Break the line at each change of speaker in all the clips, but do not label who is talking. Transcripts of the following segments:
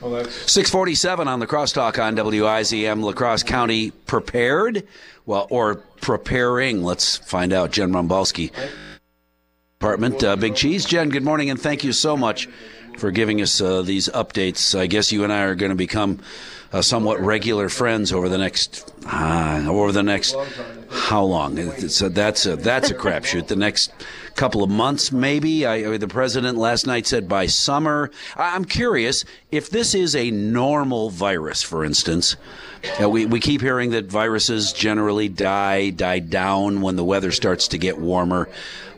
647 on the crosstalk on WIZM. La Crosse County prepared? Well, or preparing. Let's find out. Jen Rombalski, Department. Uh, Big Cheese. Jen, good morning, and thank you so much for giving us uh, these updates. I guess you and I are going to become uh, somewhat regular friends over the next uh, over the next how long? A, that's a that's a crapshoot. The next couple of months, maybe. I, the president last night said by summer. I'm curious if this is a normal virus, for instance. Uh, we, we keep hearing that viruses generally die, die down when the weather starts to get warmer.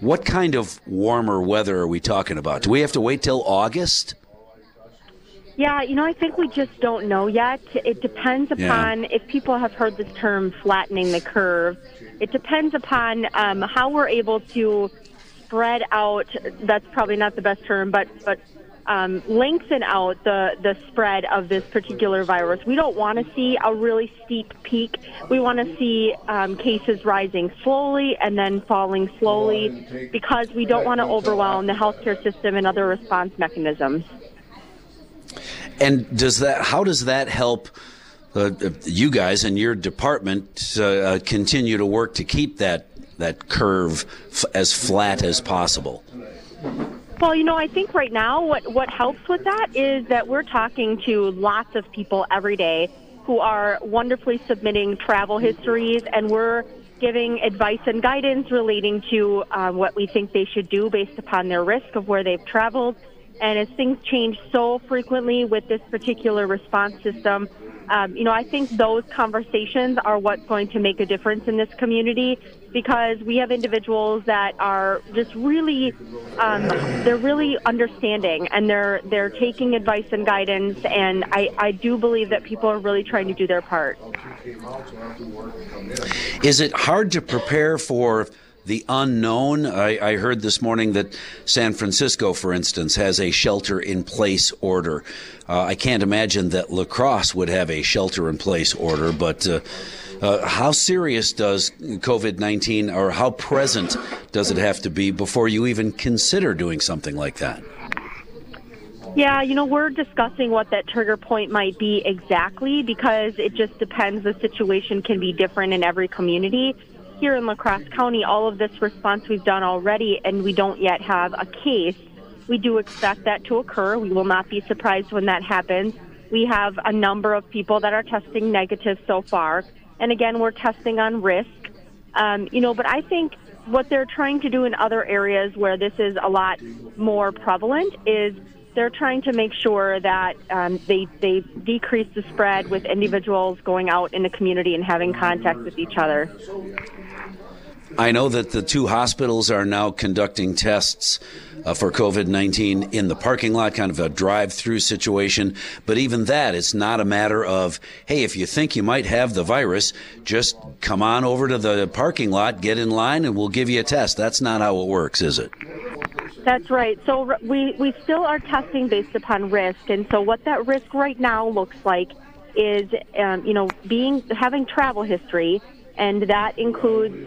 What kind of warmer weather are we talking about? Do we have to wait till August?
Yeah, you know, I think we just don't know yet. It depends upon yeah. if people have heard this term flattening the curve. It depends upon um, how we're able to spread out. That's probably not the best term, but but um, lengthen out the the spread of this particular virus. We don't want to see a really steep peak. We want to see um, cases rising slowly and then falling slowly because we don't want to overwhelm the healthcare system and other response mechanisms.
And does that? How does that help? Uh, you guys and your department uh, uh, continue to work to keep that that curve f- as flat as possible.
Well, you know, I think right now what what helps with that is that we're talking to lots of people every day who are wonderfully submitting travel histories, and we're giving advice and guidance relating to uh, what we think they should do based upon their risk of where they've traveled and as things change so frequently with this particular response system, um, you know, I think those conversations are what's going to make a difference in this community because we have individuals that are just really, um, they're really understanding and they're they're taking advice and guidance, and I, I do believe that people are really trying to do their part.
Is it hard to prepare for? The unknown. I, I, heard this morning that San Francisco, for instance, has a shelter in place order. Uh, I can't imagine that La Crosse would have a shelter in place order, but uh, uh, how serious does COVID 19 or how present does it have to be before you even consider doing something like that?
Yeah, you know, we're discussing what that trigger point might be exactly because it just depends. The situation can be different in every community here in La Crosse County, all of this response we've done already, and we don't yet have a case. We do expect that to occur. We will not be surprised when that happens. We have a number of people that are testing negative so far. And again, we're testing on risk. Um, you know, but I think what they're trying to do in other areas where this is a lot more prevalent is they're trying to make sure that um, they they decrease the spread with individuals going out in the community and having contact with each other.
I know that the two hospitals are now conducting tests uh, for COVID 19 in the parking lot, kind of a drive through situation. But even that, it's not a matter of, hey, if you think you might have the virus, just come on over to the parking lot, get in line, and we'll give you a test. That's not how it works, is it?
That's right. So we, we still are testing based upon risk. And so what that risk right now looks like is, um, you know, being having travel history and that includes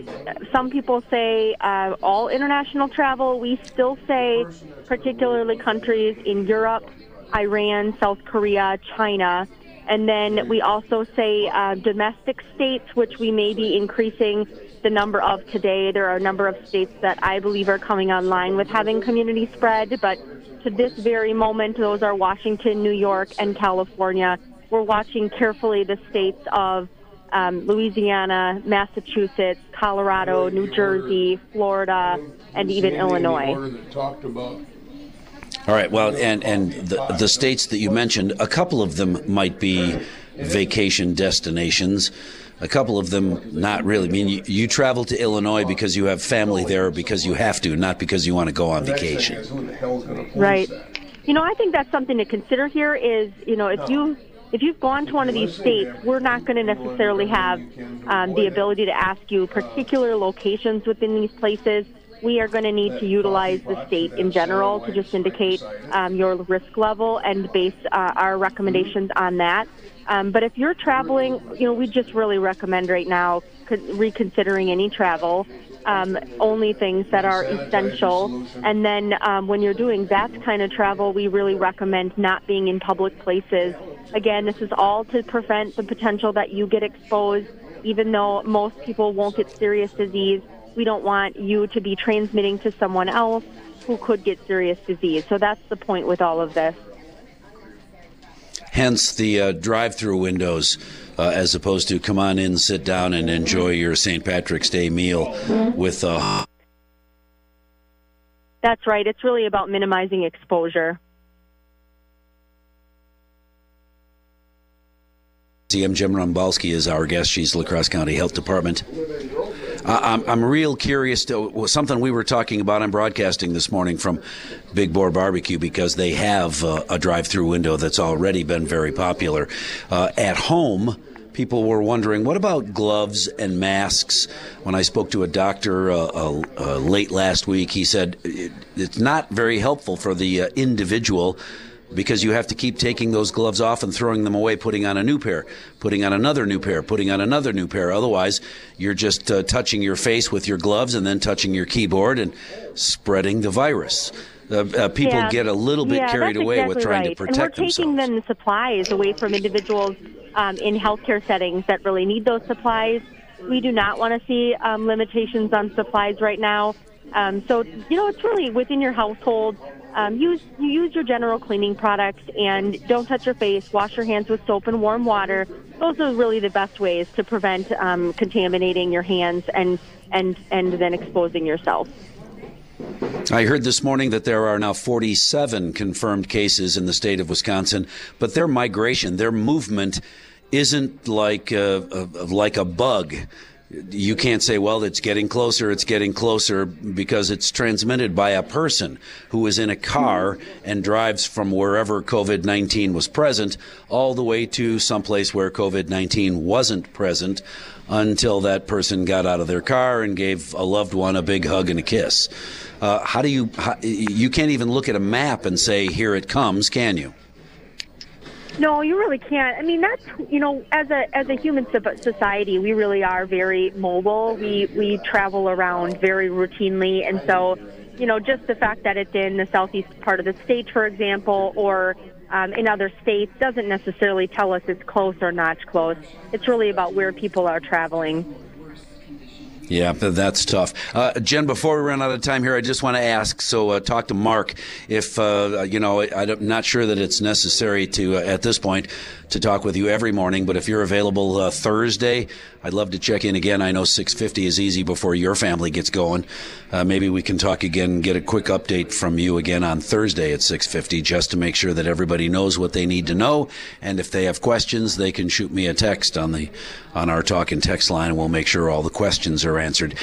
some people say uh, all international travel. We still say, particularly countries in Europe, Iran, South Korea, China. And then we also say uh, domestic states, which we may be increasing the number of today. There are a number of states that I believe are coming online with having community spread, but to this very moment, those are Washington, New York, and California. We're watching carefully the states of um, Louisiana, Massachusetts, Colorado, New Jersey, Florida, and even Illinois.
All right. Well, and and the the states that you mentioned, a couple of them might be vacation destinations. A couple of them, not really. I mean, you, you travel to Illinois because you have family there, because you have to, not because you want to go on vacation.
Right. You know, I think that's something to consider here. Is you know, if you if you've gone to one of these states, we're not going to necessarily have um, the ability to ask you particular locations within these places. We are going to need to utilize the state in general to just indicate um, your risk level and base uh, our recommendations on that. Um, but if you're traveling, you know, we just really recommend right now reconsidering any travel. um, only things that are essential. And then um, when you're doing that kind of travel, we really recommend not being in public places. Again, this is all to prevent the potential that you get exposed, even though most people won't get serious disease. We don't want you to be transmitting to someone else who could get serious disease. So that's the point with all of this.
Hence the uh, drive through windows. Uh, as opposed to come on in, sit down, and enjoy your St. Patrick's Day meal mm-hmm. with a. Uh,
That's right. It's really about minimizing exposure.
CM Jim Rombalski is our guest. She's La Crosse County Health Department. I'm, I'm real curious to something we were talking about on broadcasting this morning from Big Boar Barbecue because they have uh, a drive-through window that's already been very popular. Uh, at home, people were wondering what about gloves and masks. When I spoke to a doctor uh, uh, uh late last week, he said it, it's not very helpful for the uh, individual because you have to keep taking those gloves off and throwing them away, putting on a new pair, putting on another new pair, putting on another new pair. Otherwise, you're just uh, touching your face with your gloves and then touching your keyboard and spreading the virus. Uh, uh, people yeah. get a little bit
yeah,
carried away
exactly
with trying
right.
to protect themselves.
and we're taking
themselves.
then supplies away from individuals um, in healthcare settings that really need those supplies. We do not want to see um, limitations on supplies right now. Um, so you know, it's really within your household. Um, use you use your general cleaning products and don't touch your face. Wash your hands with soap and warm water. Those are really the best ways to prevent um, contaminating your hands and and and then exposing yourself.
I heard this morning that there are now 47 confirmed cases in the state of Wisconsin, but their migration, their movement, isn't like a, a like a bug you can't say, well, it's getting closer, it's getting closer, because it's transmitted by a person who is in a car and drives from wherever COVID 19 was present all the way to someplace where COVID 19 wasn't present until that person got out of their car and gave a loved one a big hug and a kiss. Uh, how do you, how, you can't even look at a map and say, here it comes, can you?
No, you really can't. I mean, that's you know, as a as a human society, we really are very mobile. We we travel around very routinely, and so you know, just the fact that it's in the southeast part of the state, for example, or um, in other states, doesn't necessarily tell us it's close or not close. It's really about where people are traveling.
Yeah, that's tough. Uh, Jen, before we run out of time here, I just want to ask. So, uh, talk to Mark. If uh, you know, I, am not sure that it's necessary to uh, at this point to talk with you every morning, but if you're available uh, Thursday, I'd love to check in again. I know 6:50 is easy before your family gets going. Uh, maybe we can talk again, and get a quick update from you again on Thursday at 6:50, just to make sure that everybody knows what they need to know. And if they have questions, they can shoot me a text on the on our talk and text line, and we'll make sure all the questions are answered.